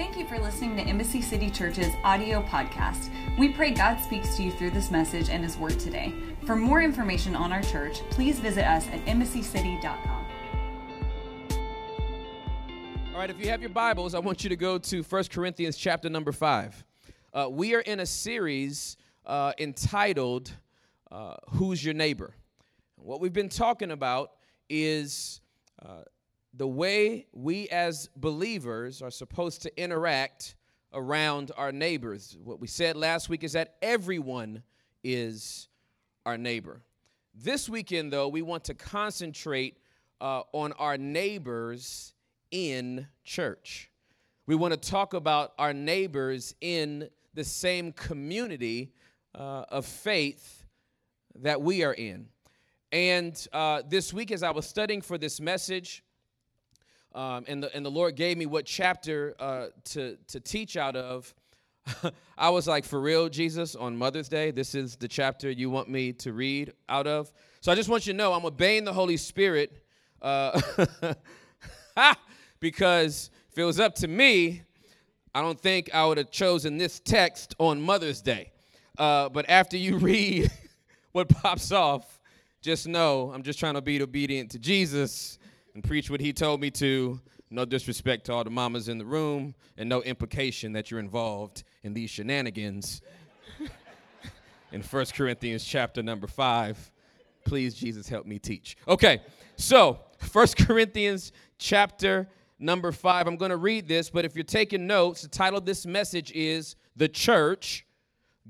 Thank you for listening to Embassy City Church's audio podcast. We pray God speaks to you through this message and His Word today. For more information on our church, please visit us at embassycity.com. All right, if you have your Bibles, I want you to go to 1 Corinthians chapter number 5. Uh, we are in a series uh, entitled uh, Who's Your Neighbor? What we've been talking about is uh, the way we as believers are supposed to interact around our neighbors. What we said last week is that everyone is our neighbor. This weekend, though, we want to concentrate uh, on our neighbors in church. We want to talk about our neighbors in the same community uh, of faith that we are in. And uh, this week, as I was studying for this message, um, and, the, and the Lord gave me what chapter uh, to, to teach out of. I was like, for real, Jesus, on Mother's Day, this is the chapter you want me to read out of. So I just want you to know I'm obeying the Holy Spirit uh, because if it was up to me, I don't think I would have chosen this text on Mother's Day. Uh, but after you read what pops off, just know I'm just trying to be obedient to Jesus and preach what he told me to. No disrespect to all the mamas in the room, and no implication that you're involved in these shenanigans. in 1 Corinthians chapter number 5. Please, Jesus, help me teach. Okay, so 1 Corinthians chapter number 5. I'm going to read this, but if you're taking notes, the title of this message is The Church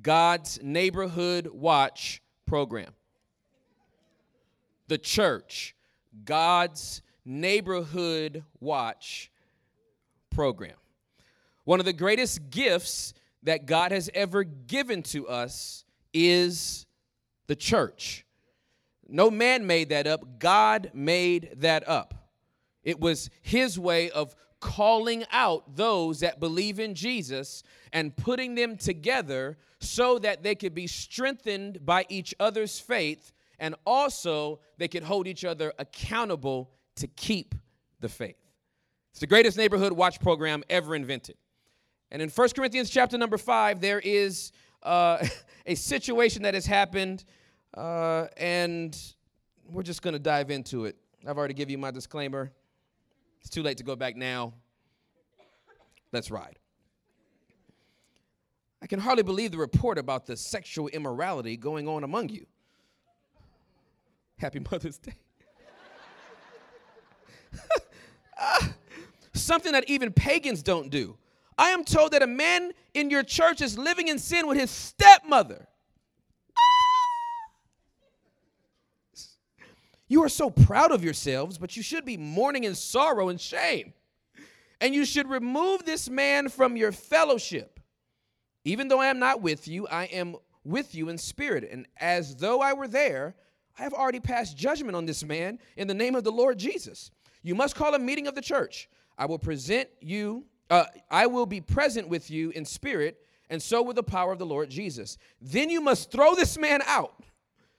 God's Neighborhood Watch Program. The Church God's Neighborhood Watch program. One of the greatest gifts that God has ever given to us is the church. No man made that up, God made that up. It was His way of calling out those that believe in Jesus and putting them together so that they could be strengthened by each other's faith and also they could hold each other accountable to keep the faith. It's the greatest neighborhood watch program ever invented. And in 1 Corinthians chapter number 5, there is uh, a situation that has happened, uh, and we're just going to dive into it. I've already given you my disclaimer. It's too late to go back now. Let's ride. I can hardly believe the report about the sexual immorality going on among you. Happy Mother's Day. something that even pagans don't do. I am told that a man in your church is living in sin with his stepmother. You are so proud of yourselves, but you should be mourning in sorrow and shame. And you should remove this man from your fellowship. Even though I am not with you, I am with you in spirit. And as though I were there, I have already passed judgment on this man in the name of the Lord Jesus. You must call a meeting of the church. I will present you, uh, I will be present with you in spirit, and so with the power of the Lord Jesus. Then you must throw this man out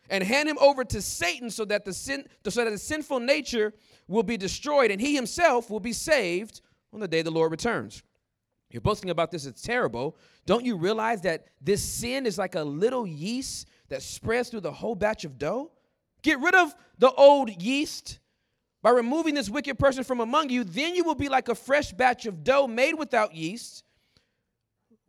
and hand him over to Satan so that the sin so that the sinful nature will be destroyed and he himself will be saved on the day the Lord returns. You're boasting about this, it's terrible. Don't you realize that this sin is like a little yeast that spreads through the whole batch of dough? Get rid of the old yeast by removing this wicked person from among you, then you will be like a fresh batch of dough made without yeast,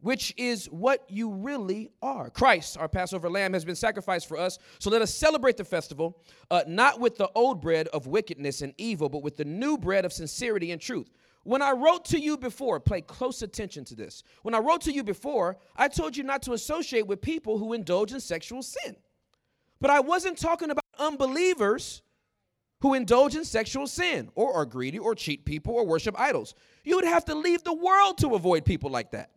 which is what you really are. Christ, our Passover lamb, has been sacrificed for us. So let us celebrate the festival, uh, not with the old bread of wickedness and evil, but with the new bread of sincerity and truth. When I wrote to you before, pay close attention to this. When I wrote to you before, I told you not to associate with people who indulge in sexual sin. But I wasn't talking about unbelievers who indulge in sexual sin or are greedy or cheat people or worship idols. You would have to leave the world to avoid people like that.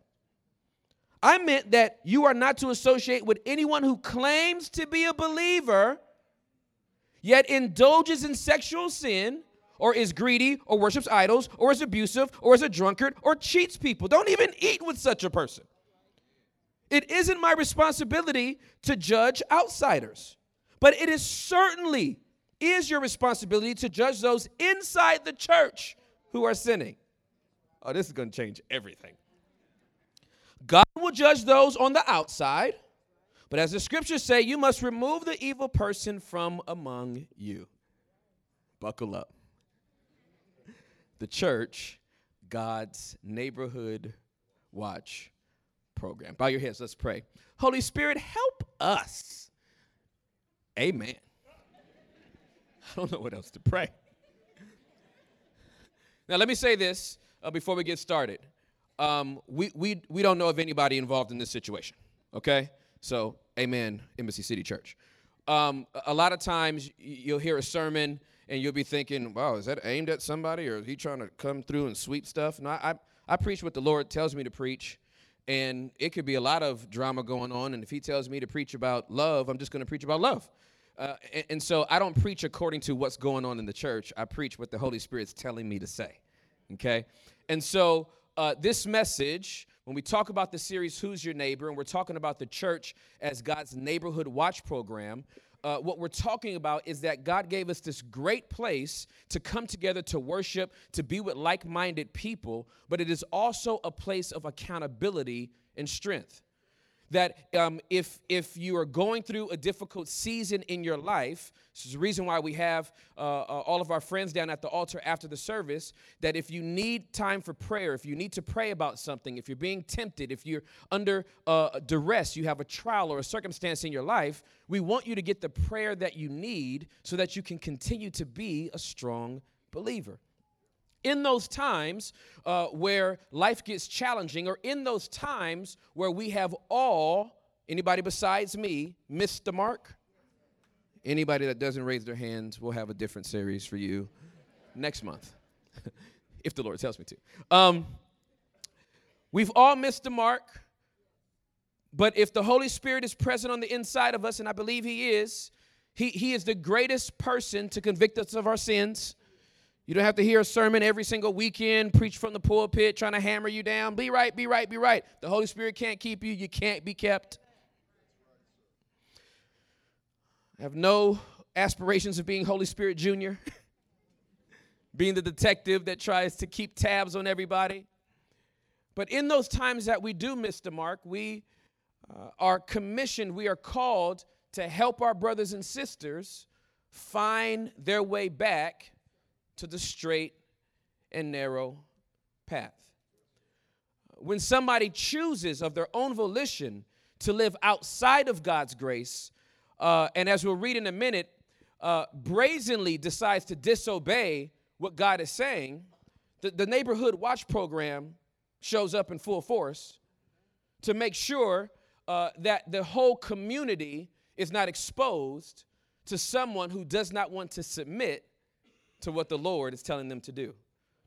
I meant that you are not to associate with anyone who claims to be a believer yet indulges in sexual sin or is greedy or worships idols or is abusive or is a drunkard or cheats people. Don't even eat with such a person. It isn't my responsibility to judge outsiders, but it is certainly is your responsibility to judge those inside the church who are sinning. oh, this is going to change everything. God will judge those on the outside, but as the scriptures say, you must remove the evil person from among you. Buckle up. The church, God's neighborhood watch program. Bow your heads, let's pray. Holy Spirit, help us. Amen. I don't know what else to pray. Now, let me say this uh, before we get started. Um, we, we, we don't know of anybody involved in this situation, okay? So, amen, Embassy City Church. Um, a lot of times you'll hear a sermon and you'll be thinking, wow, is that aimed at somebody or is he trying to come through and sweep stuff? No, I, I preach what the Lord tells me to preach, and it could be a lot of drama going on. And if he tells me to preach about love, I'm just going to preach about love. Uh, and, and, so I don't preach according to what's going on in the church. I preach what the Holy Spirit's telling me to say. Okay? And so uh, this message, when we talk about the series Who's Your Neighbor, and we're talking about the church as God's neighborhood watch program, uh, what we're talking about is that God gave us this great place to come together to worship, to be with like minded people, but it is also a place of accountability and strength that um, if if you are going through a difficult season in your life this is the reason why we have uh, uh, all of our friends down at the altar after the service that if you need time for prayer if you need to pray about something if you're being tempted if you're under uh, duress you have a trial or a circumstance in your life we want you to get the prayer that you need so that you can continue to be a strong believer in those times uh, where life gets challenging or in those times where we have all anybody besides me missed the mark? Anybody that doesn't raise their hands we'll have a different series for you next month if the lord tells me to. Um, we've all missed the mark but if the holy spirit is present on the inside of us and i believe he is he, he is the greatest person to convict us of our sins you don't have to hear a sermon every single weekend, preach from the pulpit, trying to hammer you down. Be right, be right, be right. The Holy Spirit can't keep you. You can't be kept. I have no aspirations of being Holy Spirit Jr., being the detective that tries to keep tabs on everybody. But in those times that we do miss the mark, we uh, are commissioned, we are called to help our brothers and sisters find their way back to the straight and narrow path. When somebody chooses of their own volition to live outside of God's grace, uh, and as we'll read in a minute, uh, brazenly decides to disobey what God is saying, the, the neighborhood watch program shows up in full force to make sure uh, that the whole community is not exposed to someone who does not want to submit to what the Lord is telling them to do.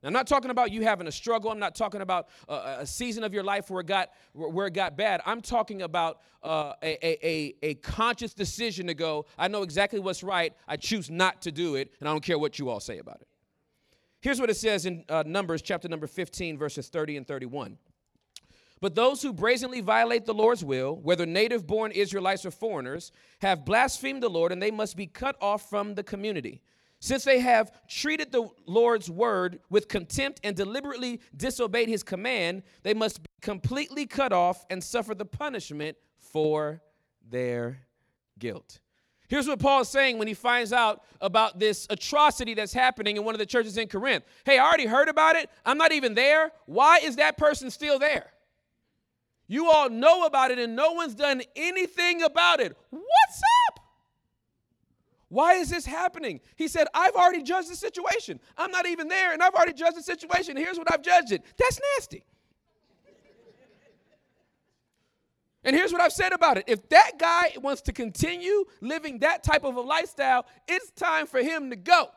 Now, I'm not talking about you having a struggle. I'm not talking about uh, a season of your life where it got, where it got bad. I'm talking about uh, a, a, a conscious decision to go, I know exactly what's right. I choose not to do it, and I don't care what you all say about it. Here's what it says in uh, Numbers chapter number 15, verses 30 and 31. But those who brazenly violate the Lord's will, whether native born Israelites or foreigners, have blasphemed the Lord, and they must be cut off from the community. Since they have treated the Lord's word with contempt and deliberately disobeyed his command, they must be completely cut off and suffer the punishment for their guilt. Here's what Paul is saying when he finds out about this atrocity that's happening in one of the churches in Corinth. Hey, I already heard about it. I'm not even there. Why is that person still there? You all know about it and no one's done anything about it. What's up? Why is this happening? He said, I've already judged the situation. I'm not even there, and I've already judged the situation. Here's what I've judged it. That's nasty. And here's what I've said about it. If that guy wants to continue living that type of a lifestyle, it's time for him to go.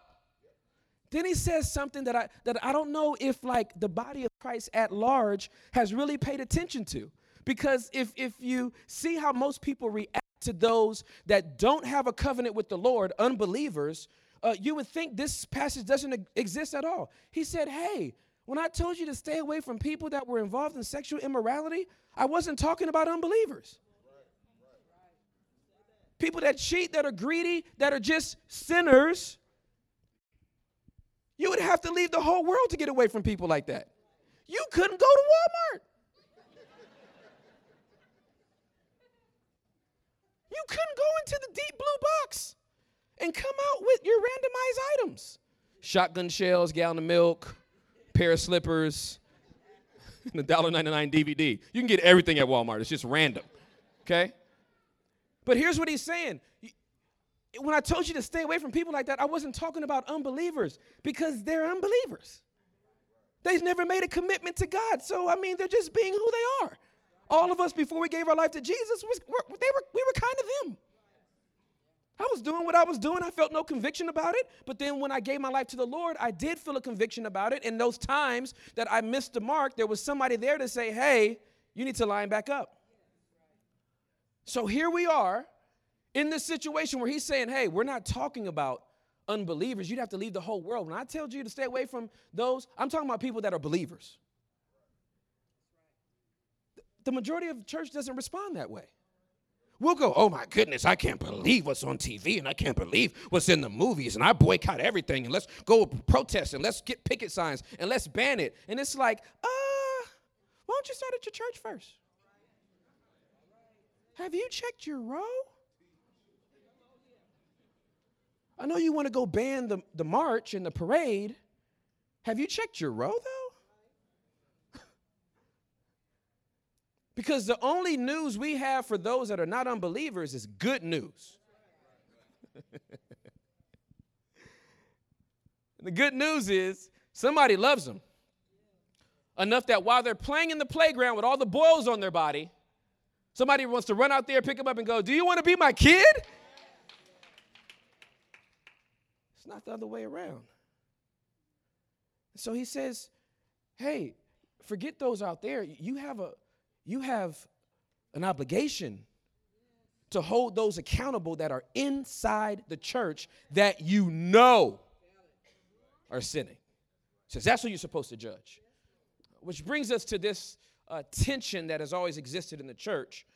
Then he says something that I that I don't know if like the body of Christ at large has really paid attention to. Because if if you see how most people react to those that don't have a covenant with the Lord, unbelievers, uh, you would think this passage doesn't exist at all. He said, Hey, when I told you to stay away from people that were involved in sexual immorality, I wasn't talking about unbelievers. People that cheat, that are greedy, that are just sinners. You would have to leave the whole world to get away from people like that. you couldn't go to Walmart. You couldn't go into the deep blue box and come out with your randomized items shotgun shells, gallon of milk, pair of slippers, and a $1.99 DVD. You can get everything at Walmart, it's just random, okay? But here's what he's saying. When I told you to stay away from people like that, I wasn't talking about unbelievers because they're unbelievers. They've never made a commitment to God. So, I mean, they're just being who they are. All of us, before we gave our life to Jesus, was, were, they were, we were kind of them. I was doing what I was doing. I felt no conviction about it. But then when I gave my life to the Lord, I did feel a conviction about it. In those times that I missed the mark, there was somebody there to say, hey, you need to line back up. So here we are in this situation where he's saying, hey, we're not talking about unbelievers. You'd have to leave the whole world. When I tell you to stay away from those, I'm talking about people that are believers. The majority of church doesn't respond that way. We'll go, oh my goodness, I can't believe what's on TV and I can't believe what's in the movies and I boycott everything and let's go protest and let's get picket signs and let's ban it. And it's like, uh, why don't you start at your church first? Have you checked your row? I know you want to go ban the, the march and the parade. Have you checked your row though? Because the only news we have for those that are not unbelievers is good news. the good news is somebody loves them enough that while they're playing in the playground with all the boils on their body, somebody wants to run out there, pick them up, and go, Do you want to be my kid? It's not the other way around. So he says, Hey, forget those out there. You have a you have an obligation to hold those accountable that are inside the church that you know are sinning. Says that's what you're supposed to judge. Which brings us to this uh, tension that has always existed in the church,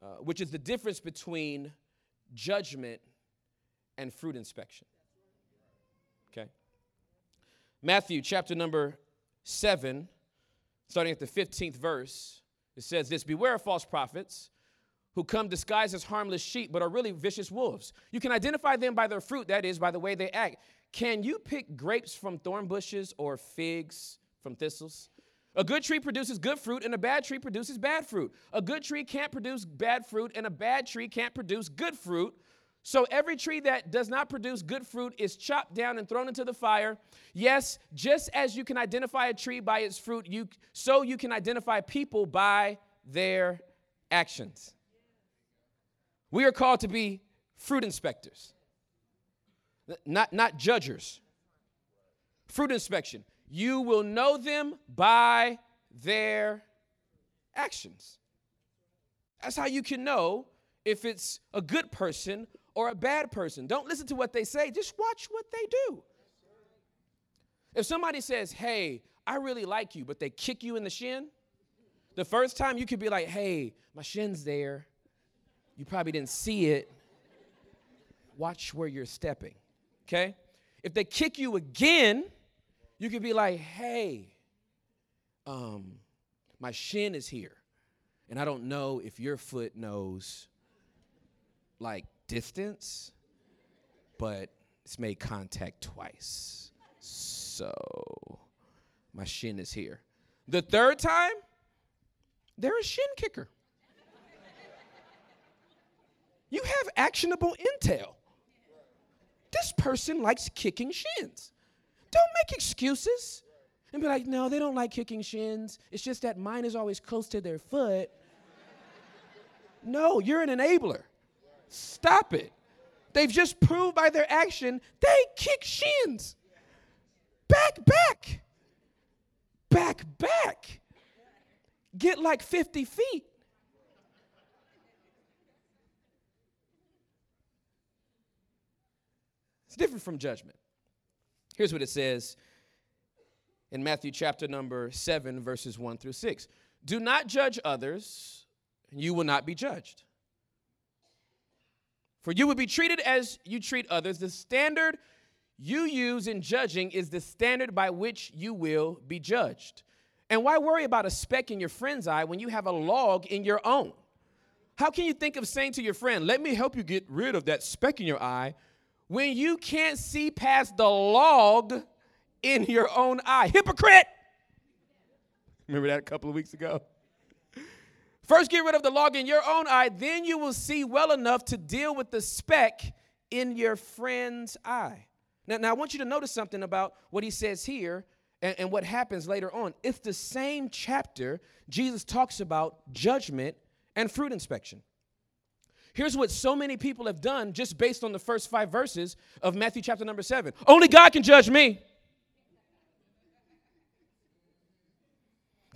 uh, which is the difference between judgment and fruit inspection. Okay? Matthew chapter number 7, starting at the 15th verse, it says this Beware of false prophets who come disguised as harmless sheep but are really vicious wolves. You can identify them by their fruit, that is, by the way they act. Can you pick grapes from thorn bushes or figs from thistles? A good tree produces good fruit, and a bad tree produces bad fruit. A good tree can't produce bad fruit, and a bad tree can't produce good fruit. So every tree that does not produce good fruit is chopped down and thrown into the fire. Yes, just as you can identify a tree by its fruit, you, so you can identify people by their actions. We are called to be fruit inspectors, not, not judgers. Fruit inspection. You will know them by their actions. That's how you can know if it's a good person or a bad person. Don't listen to what they say, just watch what they do. If somebody says, Hey, I really like you, but they kick you in the shin, the first time you could be like, Hey, my shin's there. You probably didn't see it. Watch where you're stepping, okay? If they kick you again, you could be like, Hey, um, my shin is here, and I don't know if your foot knows like distance, but it's made contact twice. So my shin is here. The third time, they're a shin kicker. you have actionable intel. This person likes kicking shins. Don't make excuses and be like, no, they don't like kicking shins. It's just that mine is always close to their foot. no, you're an enabler. Stop it. They've just proved by their action they kick shins. Back, back. Back, back. Get like 50 feet. It's different from judgment. Here's what it says in Matthew chapter number 7, verses 1 through 6. Do not judge others, and you will not be judged. For you will be treated as you treat others. The standard you use in judging is the standard by which you will be judged. And why worry about a speck in your friend's eye when you have a log in your own? How can you think of saying to your friend, let me help you get rid of that speck in your eye, when you can't see past the log in your own eye? Hypocrite! Remember that a couple of weeks ago? First, get rid of the log in your own eye, then you will see well enough to deal with the speck in your friend's eye. Now, now I want you to notice something about what he says here and, and what happens later on. It's the same chapter Jesus talks about judgment and fruit inspection. Here's what so many people have done just based on the first five verses of Matthew chapter number seven. Only God can judge me.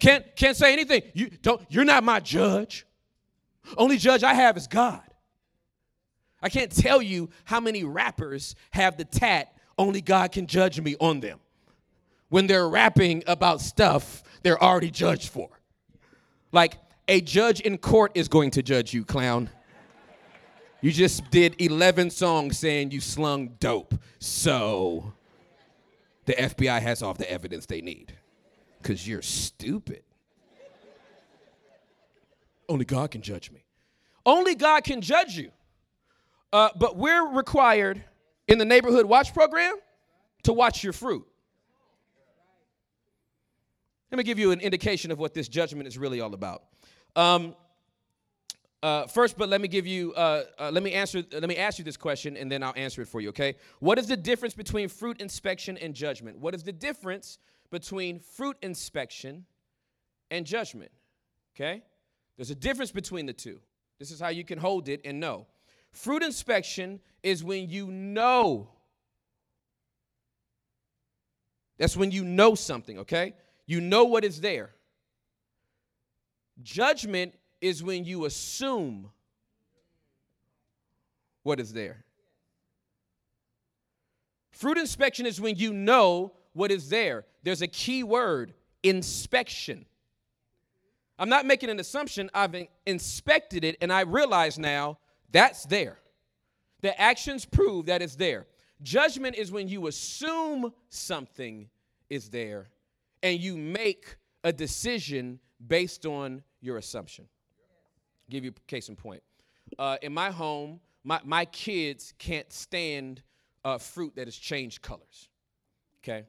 Can't, can't say anything. You don't, you're not my judge. Only judge I have is God. I can't tell you how many rappers have the tat, only God can judge me on them. When they're rapping about stuff they're already judged for. Like, a judge in court is going to judge you, clown. You just did 11 songs saying you slung dope. So the FBI has all the evidence they need because you're stupid. Only God can judge me. Only God can judge you. Uh, but we're required in the neighborhood watch program to watch your fruit. Let me give you an indication of what this judgment is really all about. Um, uh, first, but let me give you, uh, uh, let me answer, let me ask you this question, and then I'll answer it for you. Okay? What is the difference between fruit inspection and judgment? What is the difference between fruit inspection and judgment? Okay? There's a difference between the two. This is how you can hold it and know. Fruit inspection is when you know. That's when you know something, okay? You know what is there. Judgment is when you assume what is there. Fruit inspection is when you know what is there. There's a key word inspection. I'm not making an assumption. I've inspected it and I realize now that's there. The actions prove that it's there. Judgment is when you assume something is there and you make a decision based on your assumption. I'll give you case in point. Uh, in my home, my, my kids can't stand uh, fruit that has changed colors. Okay?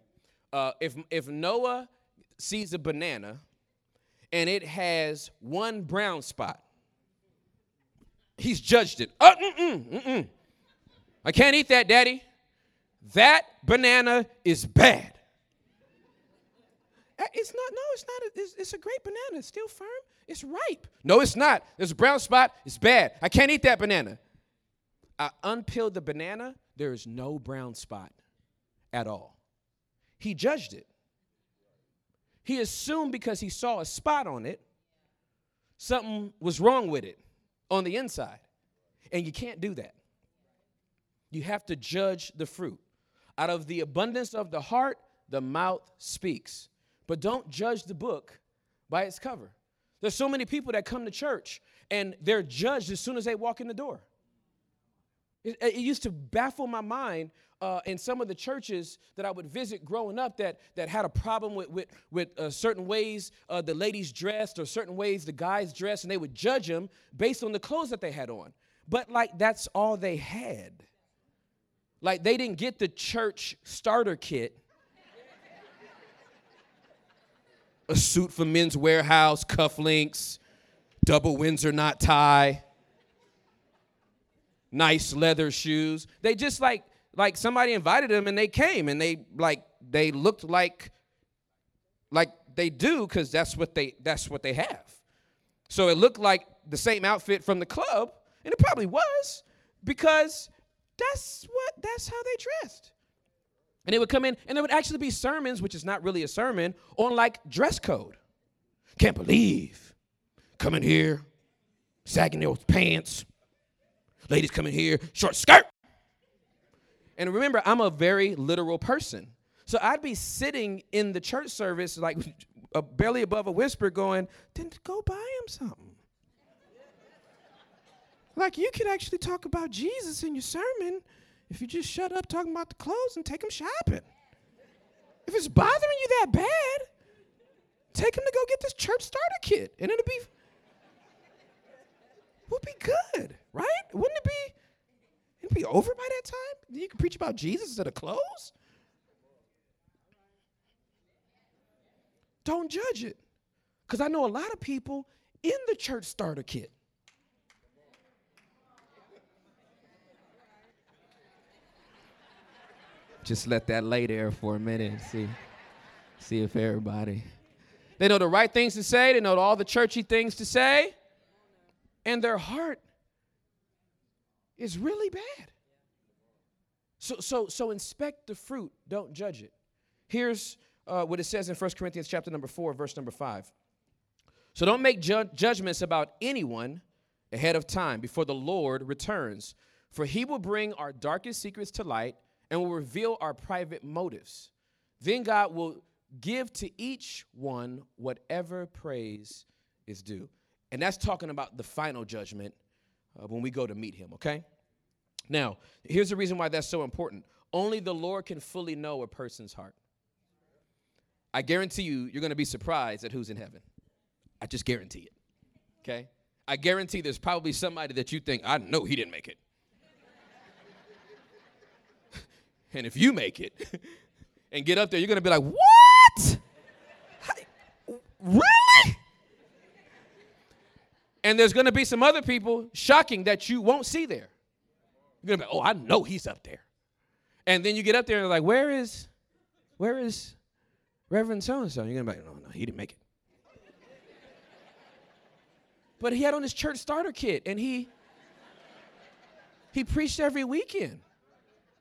Uh, if, if Noah sees a banana and it has one brown spot, He's judged it. Uh, mm-mm, mm-mm. I can't eat that, Daddy. That banana is bad. Uh, it's not, no, it's not. A, it's, it's, a great banana. It's still firm. It's ripe. No, it's not. There's a brown spot. It's bad. I can't eat that banana. I unpeeled the banana. There is no brown spot at all. He judged it. He assumed because he saw a spot on it, something was wrong with it on the inside. And you can't do that. You have to judge the fruit. Out of the abundance of the heart, the mouth speaks. But don't judge the book by its cover. There's so many people that come to church and they're judged as soon as they walk in the door. It, it used to baffle my mind uh, in some of the churches that I would visit growing up that, that had a problem with, with, with uh, certain ways uh, the ladies dressed or certain ways the guys dressed, and they would judge them based on the clothes that they had on. But like that's all they had. Like they didn't get the church starter kit. a suit for Men's Wearhouse, cufflinks, double Windsor knot tie, nice leather shoes. They just like like somebody invited them and they came and they like they looked like like they do because that's what they that's what they have. So it looked like the same outfit from the club and it probably was because that's what that's how they dressed. And they would come in and there would actually be sermons which is not really a sermon on like dress code. Can't believe. Coming here sagging those pants. Ladies coming here short skirt and remember, I'm a very literal person. So I'd be sitting in the church service, like a belly above a whisper, going, then go buy him something. like you could actually talk about Jesus in your sermon if you just shut up talking about the clothes and take him shopping. If it's bothering you that bad, take him to go get this church starter kit, and it'll be would be good, right? Wouldn't it be? It'd be over by that time. You can preach about Jesus instead of clothes. Don't judge it, because I know a lot of people in the church starter kit. Just let that lay there for a minute see, see if everybody. They know the right things to say, they know all the churchy things to say, and their heart is really bad. So, so, so inspect the fruit, don't judge it. Here's uh, what it says in 1 Corinthians chapter number 4, verse number 5. So don't make ju- judgments about anyone ahead of time before the Lord returns, for he will bring our darkest secrets to light and will reveal our private motives. Then God will give to each one whatever praise is due. And that's talking about the final judgment uh, when we go to meet him, okay? Now, here's the reason why that's so important. Only the Lord can fully know a person's heart. I guarantee you, you're going to be surprised at who's in heaven. I just guarantee it. Okay? I guarantee there's probably somebody that you think, I know he didn't make it. and if you make it and get up there, you're going to be like, what? Really? And there's going to be some other people shocking that you won't see there. You're going to be, oh, I know he's up there. And then you get up there and like, where is, where is Reverend so and so? You're going to be like, no, no, he didn't make it. but he had on his church starter kit and he, he preached every weekend.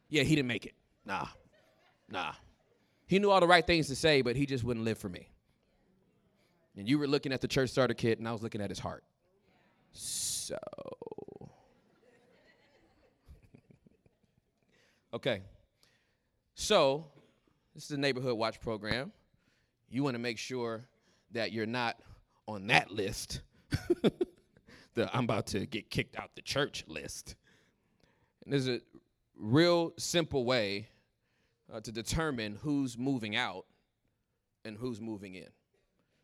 Yeah, he didn't make it. Nah, nah. He knew all the right things to say, but he just wouldn't live for me. And you were looking at the church starter kit, and I was looking at his heart. So. okay. So, this is a neighborhood watch program. You want to make sure that you're not on that list, the I'm about to get kicked out the church list. And there's a real simple way uh, to determine who's moving out and who's moving in.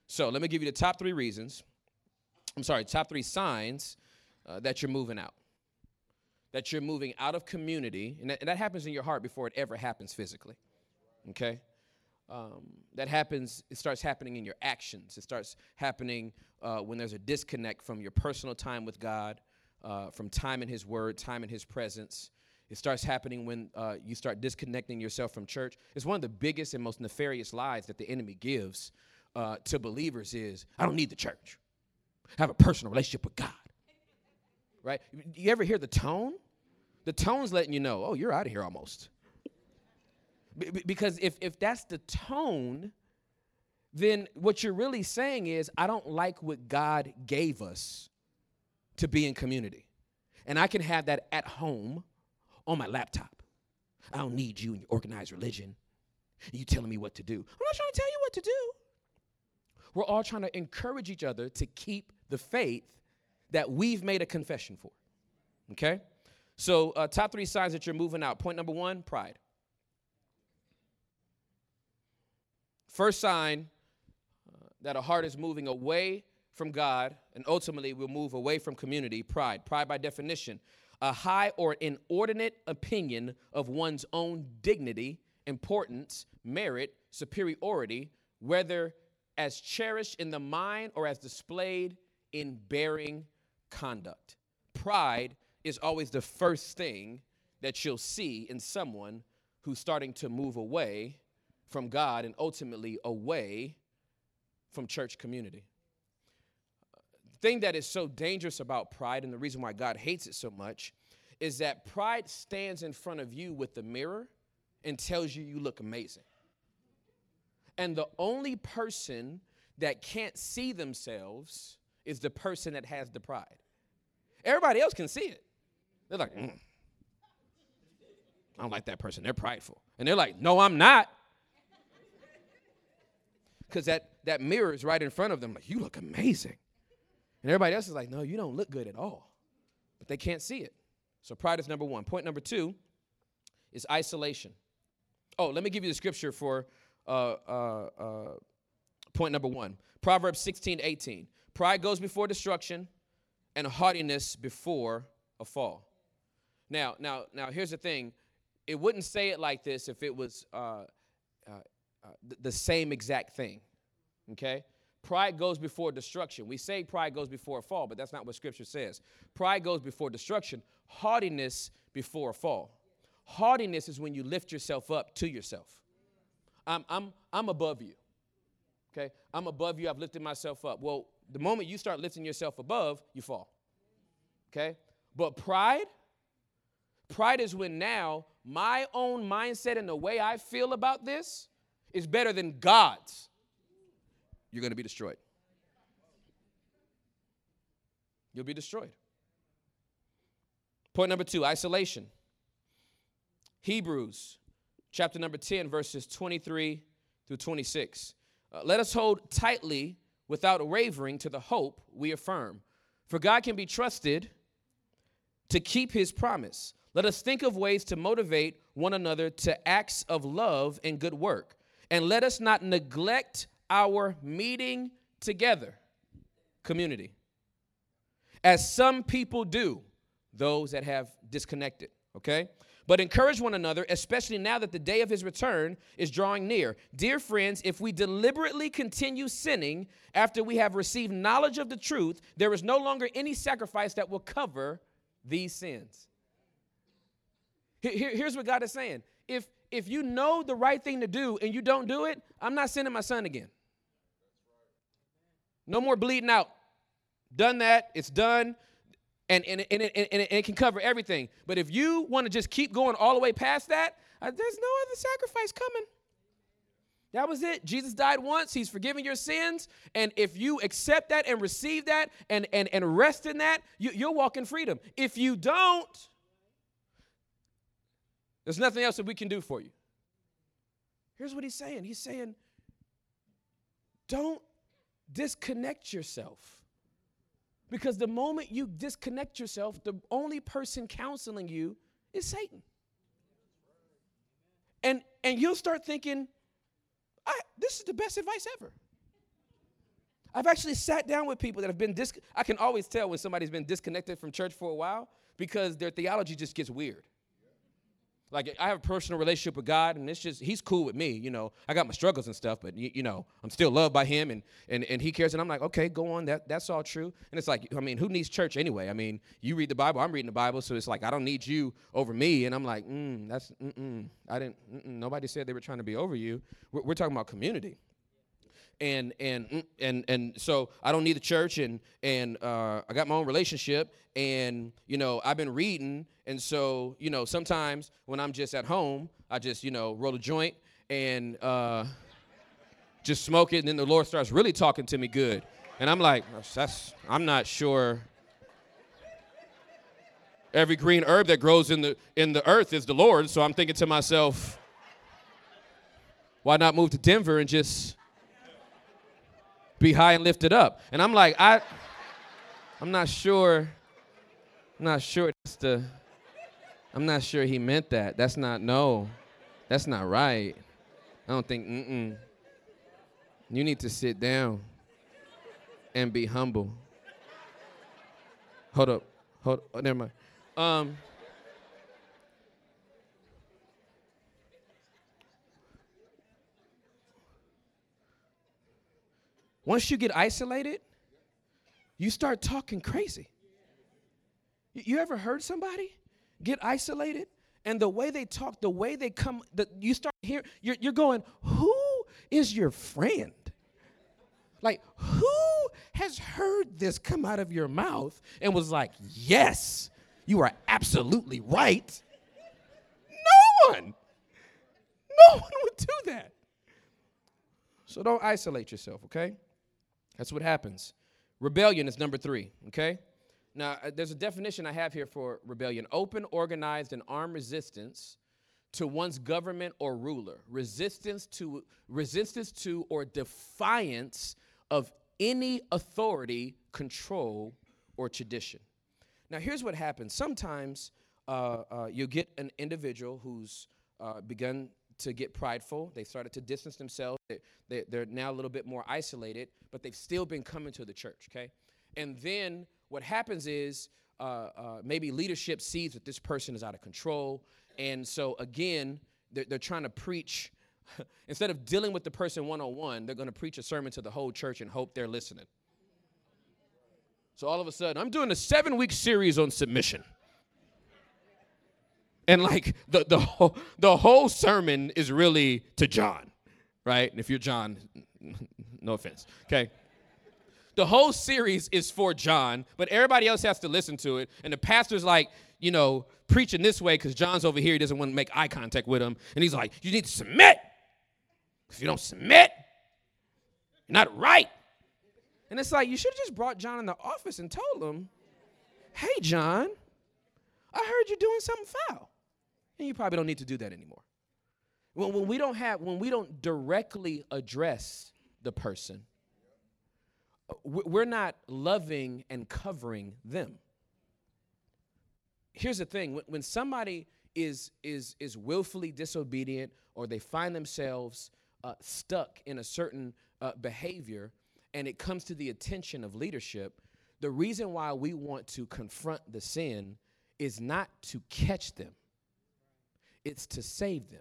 So let me give you the top three reasons. I'm sorry, top three signs uh, that you're moving out. That you're moving out of community, and that, and that, happens in your heart before it ever happens physically. Okay? Um, that happens, it starts happening in your actions. It starts happening uh, when there's a disconnect from your personal time with God, uh, from time in His Word, time in His presence, it starts happening when uh, you start disconnecting yourself from church. It's one of the biggest and most nefarious lies that the enemy gives uh, to believers is, I don't need the church. Have a personal relationship with God. Right? You ever hear the tone? The tone's letting you know, oh, you're out of here almost. B- because if, if that's the tone, then what you're really saying is, I don't like what God gave us to be in community. And I can have that at home on my laptop. I don't need you and your organized religion. You telling me what to do. I'm not trying to tell you what to do. We're all trying to encourage each other to keep the faith that we've made a confession for. Okay? So, uh, top three signs that you're moving out. Point number one pride. First sign uh, that a heart is moving away from God and ultimately will move away from community pride. Pride, by definition, a high or inordinate opinion of one's own dignity, importance, merit, superiority, whether as cherished in the mind or as displayed in bearing conduct. Pride is always the first thing that you'll see in someone who's starting to move away from God and ultimately away from church community. The thing that is so dangerous about pride and the reason why God hates it so much is that pride stands in front of you with the mirror and tells you you look amazing. And the only person that can't see themselves is the person that has the pride. Everybody else can see it. They're like, mm, I don't like that person. They're prideful. And they're like, no, I'm not. Because that, that mirror is right in front of them. Like, you look amazing. And everybody else is like, no, you don't look good at all. But they can't see it. So pride is number one. Point number two is isolation. Oh, let me give you the scripture for uh, uh, uh, Point number one Proverbs 16, 18. Pride goes before destruction, and haughtiness before a fall. Now, now, now, here's the thing. It wouldn't say it like this if it was uh, uh, uh, the same exact thing. Okay? Pride goes before destruction. We say pride goes before a fall, but that's not what Scripture says. Pride goes before destruction, haughtiness before a fall. Haughtiness is when you lift yourself up to yourself. I'm, I'm, I'm above you. Okay? I'm above you. I've lifted myself up. Well, the moment you start lifting yourself above, you fall. Okay? But pride, pride is when now my own mindset and the way I feel about this is better than God's. You're going to be destroyed. You'll be destroyed. Point number two isolation. Hebrews chapter number 10, verses 23 through 26. Uh, let us hold tightly without wavering to the hope we affirm. For God can be trusted to keep his promise. Let us think of ways to motivate one another to acts of love and good work. And let us not neglect our meeting together, community, as some people do, those that have disconnected, okay? But encourage one another, especially now that the day of his return is drawing near. Dear friends, if we deliberately continue sinning after we have received knowledge of the truth, there is no longer any sacrifice that will cover these sins. Here, here's what God is saying. If, if you know the right thing to do and you don't do it, I'm not sending my son again. No more bleeding out. Done that, it's done and, and, and, and, and it can cover everything. But if you want to just keep going all the way past that, uh, there's no other sacrifice coming. That was it. Jesus died once. He's forgiven your sins. And if you accept that and receive that and, and, and rest in that, you, you'll walk in freedom. If you don't, there's nothing else that we can do for you. Here's what he's saying He's saying, don't disconnect yourself because the moment you disconnect yourself, the only person counseling you is Satan. And and you'll start thinking, this is the best advice ever. I've actually sat down with people that have been dis- I can always tell when somebody's been disconnected from church for a while because their theology just gets weird. Like I have a personal relationship with God, and it's just He's cool with me. You know, I got my struggles and stuff, but you, you, know, I'm still loved by Him, and and and He cares. And I'm like, okay, go on. That that's all true. And it's like, I mean, who needs church anyway? I mean, you read the Bible, I'm reading the Bible, so it's like I don't need you over me. And I'm like, mm, that's mm-mm. I didn't. Mm-mm. Nobody said they were trying to be over you. We're, we're talking about community and and mm, and and so I don't need the church, and and uh, I got my own relationship, and you know I've been reading, and so you know sometimes when I'm just at home, I just you know roll a joint and uh, just smoke it, and then the Lord starts really talking to me good, and I'm like, that's I'm not sure. Every green herb that grows in the in the earth is the Lord, so I'm thinking to myself, why not move to Denver and just be high and lifted up. And I'm like, I, I'm not sure, I'm not sure that's the, I'm not sure he meant that. That's not, no, that's not right. I don't think, mm-mm. You need to sit down and be humble. Hold up, hold, oh, never mind. Um, Once you get isolated, you start talking crazy. You ever heard somebody get isolated and the way they talk, the way they come, the, you start hearing, you're, you're going, who is your friend? Like, who has heard this come out of your mouth and was like, yes, you are absolutely right? No one. No one would do that. So don't isolate yourself, okay? That's what happens. Rebellion is number three, okay? Now, uh, there's a definition I have here for rebellion open, organized, and armed resistance to one's government or ruler, resistance to, resistance to or defiance of any authority, control, or tradition. Now, here's what happens sometimes uh, uh, you get an individual who's uh, begun to get prideful. They started to distance themselves. They, they're now a little bit more isolated, but they've still been coming to the church, okay? And then what happens is uh, uh, maybe leadership sees that this person is out of control. And so, again, they're, they're trying to preach. Instead of dealing with the person one on one, they're going to preach a sermon to the whole church and hope they're listening. So all of a sudden, I'm doing a seven week series on submission. And like the, the, whole, the whole sermon is really to John, right? And if you're John, no offense, okay? The whole series is for John, but everybody else has to listen to it. And the pastor's like, you know, preaching this way because John's over here. He doesn't want to make eye contact with him. And he's like, you need to submit. If you don't submit, you're not right. And it's like, you should have just brought John in the office and told him, hey, John, I heard you're doing something foul. And you probably don't need to do that anymore. When, when we don't have, when we don't directly address the person, we're not loving and covering them. Here's the thing when somebody is, is, is willfully disobedient or they find themselves uh, stuck in a certain uh, behavior and it comes to the attention of leadership, the reason why we want to confront the sin is not to catch them, it's to save them.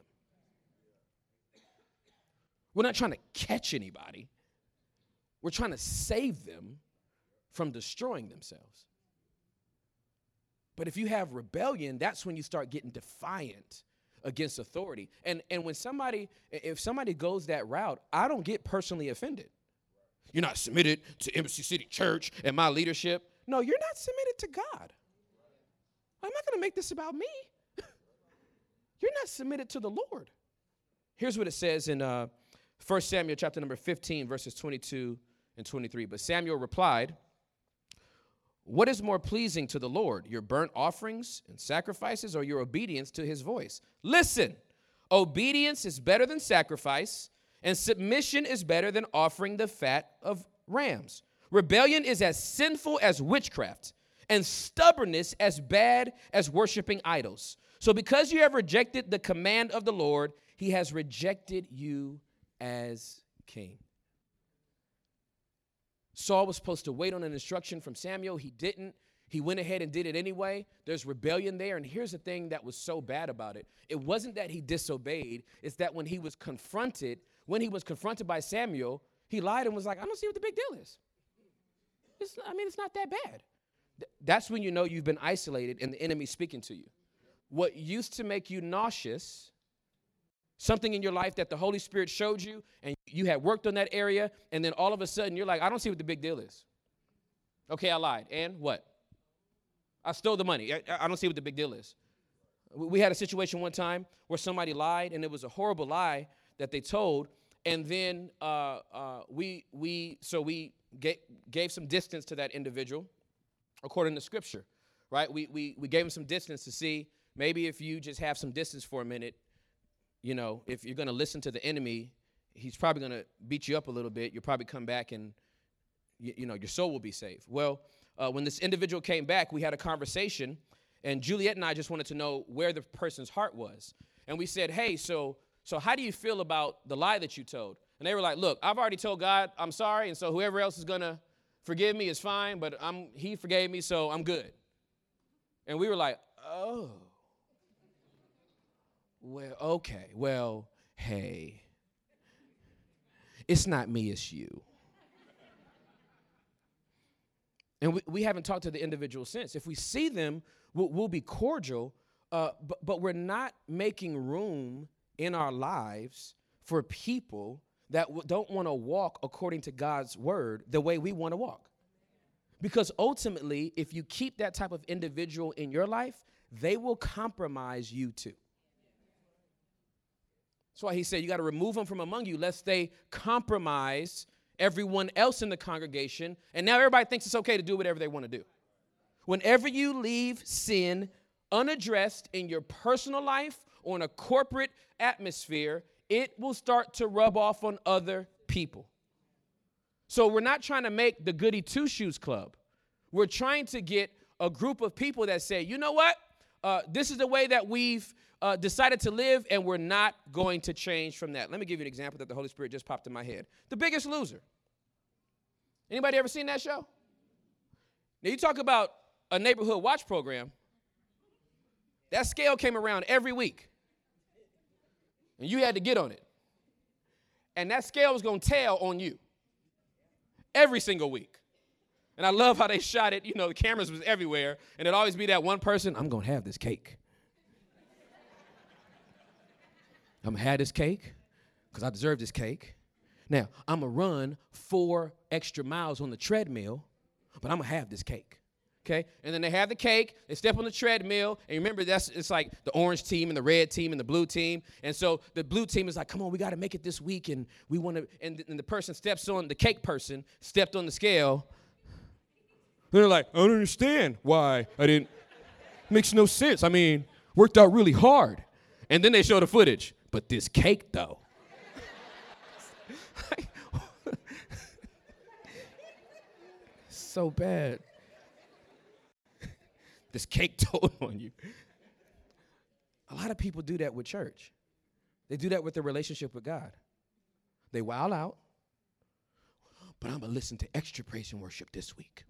We're not trying to catch anybody. We're trying to save them from destroying themselves. But if you have rebellion, that's when you start getting defiant against authority. And and when somebody if somebody goes that route, I don't get personally offended. You're not submitted to Embassy City Church and my leadership. No, you're not submitted to God. I'm not going to make this about me. You're not submitted to the Lord. Here's what it says in uh, 1 Samuel chapter number 15, verses 22 and 23. But Samuel replied, What is more pleasing to the Lord, your burnt offerings and sacrifices, or your obedience to his voice? Listen, obedience is better than sacrifice, and submission is better than offering the fat of rams. Rebellion is as sinful as witchcraft, and stubbornness as bad as worshiping idols. So, because you have rejected the command of the Lord, he has rejected you as king. Saul was supposed to wait on an instruction from Samuel. He didn't. He went ahead and did it anyway. There's rebellion there. And here's the thing that was so bad about it it wasn't that he disobeyed, it's that when he was confronted, when he was confronted by Samuel, he lied and was like, I don't see what the big deal is. It's, I mean, it's not that bad. That's when you know you've been isolated and the enemy's speaking to you. What used to make you nauseous something in your life that the Holy Spirit showed you and you had worked on that area, and then all of a sudden you're like, I don't see what the big deal is. Okay, I lied. And what? I stole the money. I, I don't see what the big deal is. We had a situation one time where somebody lied, and it was a horrible lie that they told. And then uh, uh, we, we, so we gave, gave some distance to that individual according to scripture, right? We, we, we gave him some distance to see maybe if you just have some distance for a minute, you know, if you're going to listen to the enemy, he's probably going to beat you up a little bit. You'll probably come back and, you, you know, your soul will be saved. Well, uh, when this individual came back, we had a conversation, and Juliet and I just wanted to know where the person's heart was. And we said, hey, so, so how do you feel about the lie that you told? And they were like, look, I've already told God I'm sorry, and so whoever else is going to forgive me is fine, but I'm, he forgave me, so I'm good. And we were like, oh. Well, okay. Well, hey. It's not me, it's you. And we, we haven't talked to the individual since. If we see them, we'll, we'll be cordial, uh, but, but we're not making room in our lives for people that w- don't want to walk according to God's word the way we want to walk. Because ultimately, if you keep that type of individual in your life, they will compromise you too. That's why he said you got to remove them from among you, lest they compromise everyone else in the congregation. And now everybody thinks it's okay to do whatever they want to do. Whenever you leave sin unaddressed in your personal life or in a corporate atmosphere, it will start to rub off on other people. So we're not trying to make the goody two shoes club. We're trying to get a group of people that say, you know what? Uh, this is the way that we've uh, decided to live, and we're not going to change from that. Let me give you an example that the Holy Spirit just popped in my head. The Biggest Loser. Anybody ever seen that show? Now you talk about a neighborhood watch program. That scale came around every week, and you had to get on it. And that scale was going to tell on you every single week. And I love how they shot it. You know, the cameras was everywhere, and it'd always be that one person. I'm gonna have this cake. I'm gonna have this cake because I deserve this cake. Now I'm gonna run four extra miles on the treadmill, but I'm gonna have this cake. Okay, and then they have the cake. They step on the treadmill, and remember that's it's like the orange team and the red team and the blue team. And so the blue team is like, "Come on, we got to make it this week," and we want to. And, and the person steps on the cake person stepped on the scale, they're like, I don't understand why I didn't. Makes no sense. I mean, worked out really hard. And then they show the footage. But this cake, though. so bad. this cake told on you. A lot of people do that with church. They do that with their relationship with God. They wild out, but I'm going to listen to extra praise and worship this week.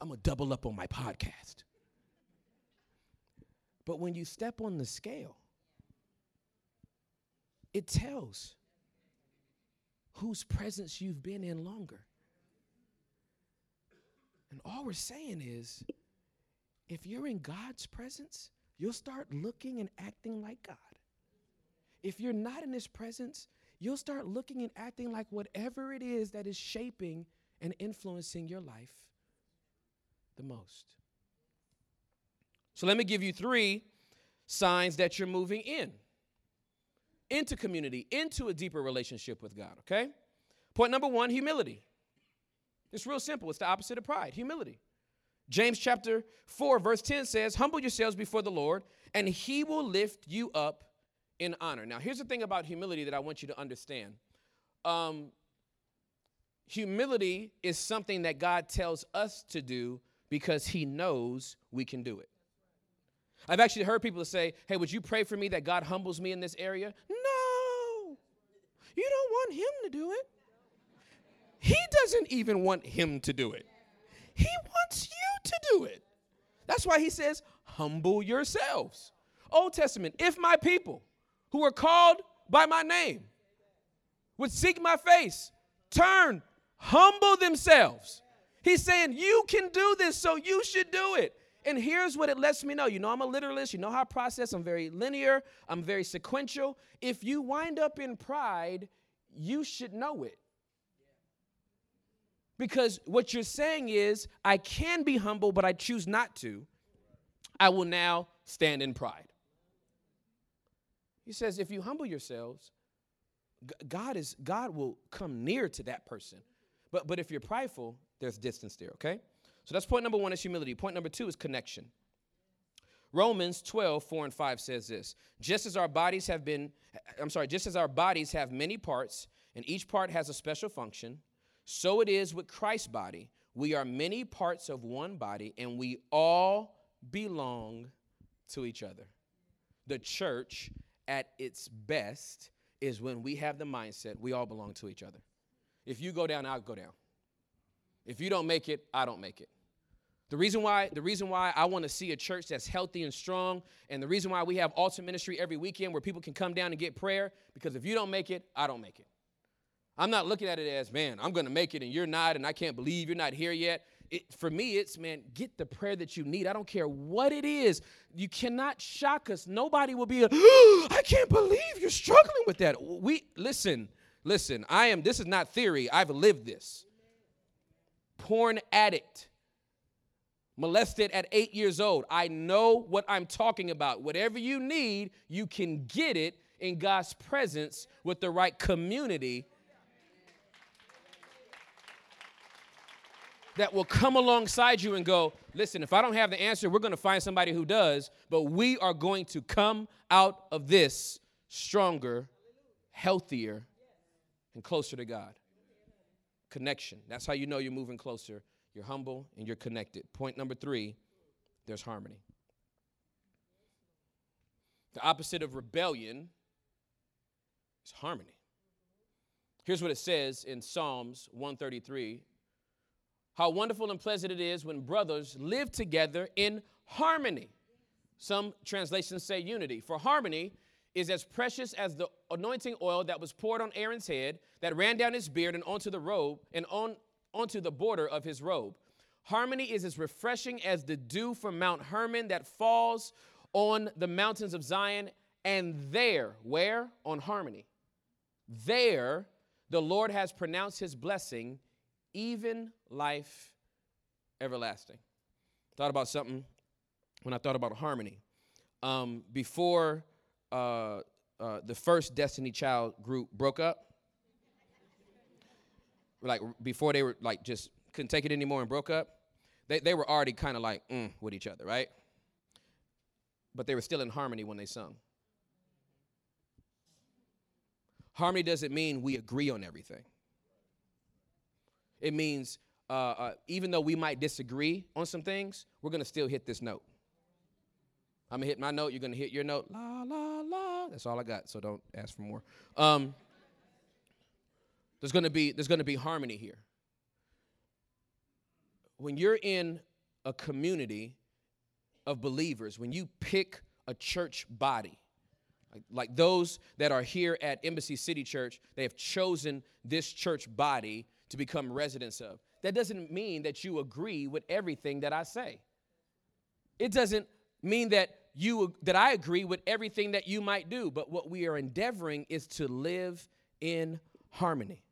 I'm going to double up on my podcast. But when you step on the scale, it tells whose presence you've been in longer. And all we're saying is if you're in God's presence, you'll start looking and acting like God. If you're not in His presence, you'll start looking and acting like whatever it is that is shaping and influencing your life the most. So let me give you three signs that you're moving in into community, into a deeper relationship with God, okay? Point number one humility. It's real simple. It's the opposite of pride humility. James chapter 4, verse 10 says, Humble yourselves before the Lord, and he will lift you up in honor. Now, here's the thing about humility that I want you to understand. Um, humility is something that God tells us to do because he knows we can do it. I've actually heard people say, Hey, would you pray for me that God humbles me in this area? No, you don't want him to do it. He doesn't even want him to do it, he wants you to do it. That's why he says, Humble yourselves. Old Testament, if my people who are called by my name would seek my face, turn, humble themselves He's saying, You can do this, so you should do it. And here's what it lets me know. You know, I'm a literalist. You know how I process. I'm very linear. I'm very sequential. If you wind up in pride, you should know it. Because what you're saying is, I can be humble, but I choose not to. I will now stand in pride. He says, if you humble yourselves, God is God will come near to that person. But but if you're prideful, there's distance there, okay? So that's point number one is humility. Point number two is connection. Romans 12, 4 and 5 says this just as our bodies have been, I'm sorry, just as our bodies have many parts, and each part has a special function, so it is with Christ's body. We are many parts of one body, and we all belong to each other. The church, at its best, is when we have the mindset we all belong to each other. If you go down, I'll go down. If you don't make it, I don't make it. The reason why, the reason why I want to see a church that's healthy and strong, and the reason why we have altar ministry every weekend where people can come down and get prayer, because if you don't make it, I don't make it. I'm not looking at it as, man, I'm to make it and you're not, and I can't believe you're not here yet. It, for me, it's, man, get the prayer that you need. I don't care what it is. You cannot shock us. Nobody will be, I can't believe you're struggling with that. We, listen, listen, I am, this is not theory. I've lived this porn addict, molested at eight years old. I know what I'm talking about. Whatever you need, you can get it in God's presence with the right community that will come alongside you and go, listen, if I don't have the answer, we're going to find somebody who does, but we are going to come out of this stronger, healthier, and closer to God. Connection. That's how you know you're moving closer. You're humble and you're connected. Point number three there's harmony. The opposite of rebellion is harmony. Here's what it says in Psalms 133 How wonderful and pleasant it is when brothers live together in harmony. Some translations say unity. For harmony is as precious as the anointing oil that was poured on Aaron's head, that ran down his beard and onto the robe and on onto the border of his robe. Harmony is as refreshing as the dew from Mount Hermon that falls on the mountains of Zion. And there, where? On harmony. There, the Lord has pronounced his blessing, even life everlasting. Thought about something when I thought about harmony. Um, before uh, uh, the first Destiny Child group broke up. like before they were like just couldn't take it anymore and broke up. They they were already kind of like mm, with each other, right? But they were still in harmony when they sung. Harmony doesn't mean we agree on everything. It means uh, uh, even though we might disagree on some things, we're gonna still hit this note. I'm gonna hit my note. You're gonna hit your note. La la la. That's all I got. So don't ask for more. Um, there's gonna be there's gonna be harmony here. When you're in a community of believers, when you pick a church body, like, like those that are here at Embassy City Church, they have chosen this church body to become residents of. That doesn't mean that you agree with everything that I say. It doesn't mean that you that I agree with everything that you might do, but what we are endeavoring is to live in harmony.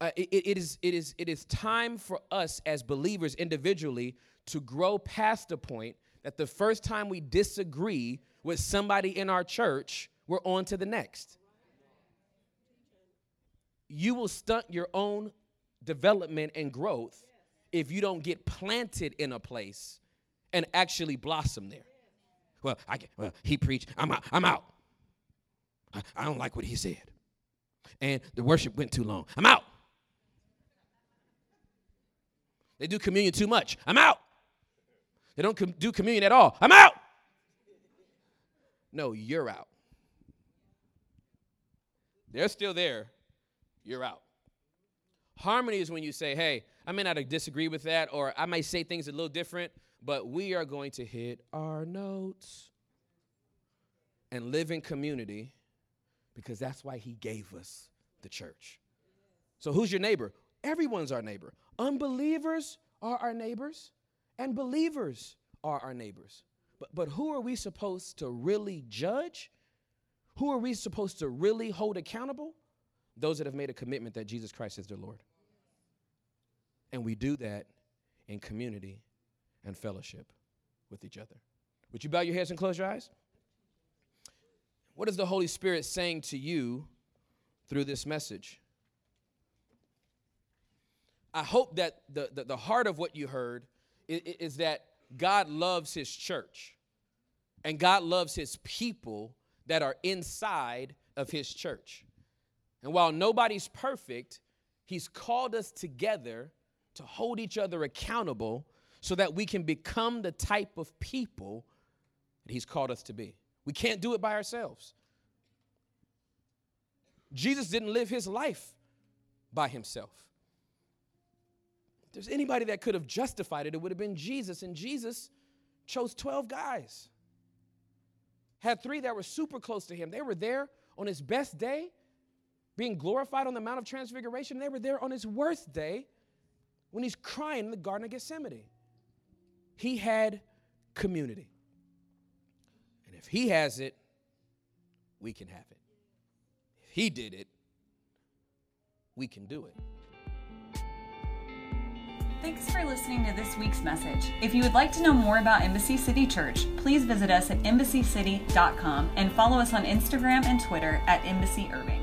Uh, it, it, is, it, is, it is time for us as believers individually to grow past the point that the first time we disagree with somebody in our church, we're on to the next. You will stunt your own development and growth if you don't get planted in a place and actually blossom there. Well, I well, he preached. I'm out. I'm out. I, I don't like what he said. And the worship went too long. I'm out. They do communion too much. I'm out. They don't com- do communion at all. I'm out. No, you're out. They're still there. You're out. Harmony is when you say, hey, I may not disagree with that, or I might say things a little different, but we are going to hit our notes and live in community because that's why he gave us the church. So, who's your neighbor? Everyone's our neighbor. Unbelievers are our neighbors, and believers are our neighbors. But, but who are we supposed to really judge? Who are we supposed to really hold accountable? Those that have made a commitment that Jesus Christ is their Lord. And we do that in community and fellowship with each other. Would you bow your heads and close your eyes? What is the Holy Spirit saying to you through this message? I hope that the, the, the heart of what you heard is, is that God loves His church and God loves His people that are inside of His church. And while nobody's perfect, He's called us together to hold each other accountable so that we can become the type of people that He's called us to be. We can't do it by ourselves. Jesus didn't live His life by Himself. If there's anybody that could have justified it, it would have been Jesus. And Jesus chose 12 guys. Had three that were super close to him. They were there on his best day, being glorified on the Mount of Transfiguration. They were there on his worst day when he's crying in the Garden of Gethsemane. He had community. And if he has it, we can have it. If he did it, we can do it. Thanks for listening to this week's message. If you would like to know more about Embassy City Church, please visit us at embassycity.com and follow us on Instagram and Twitter at Embassy Irving.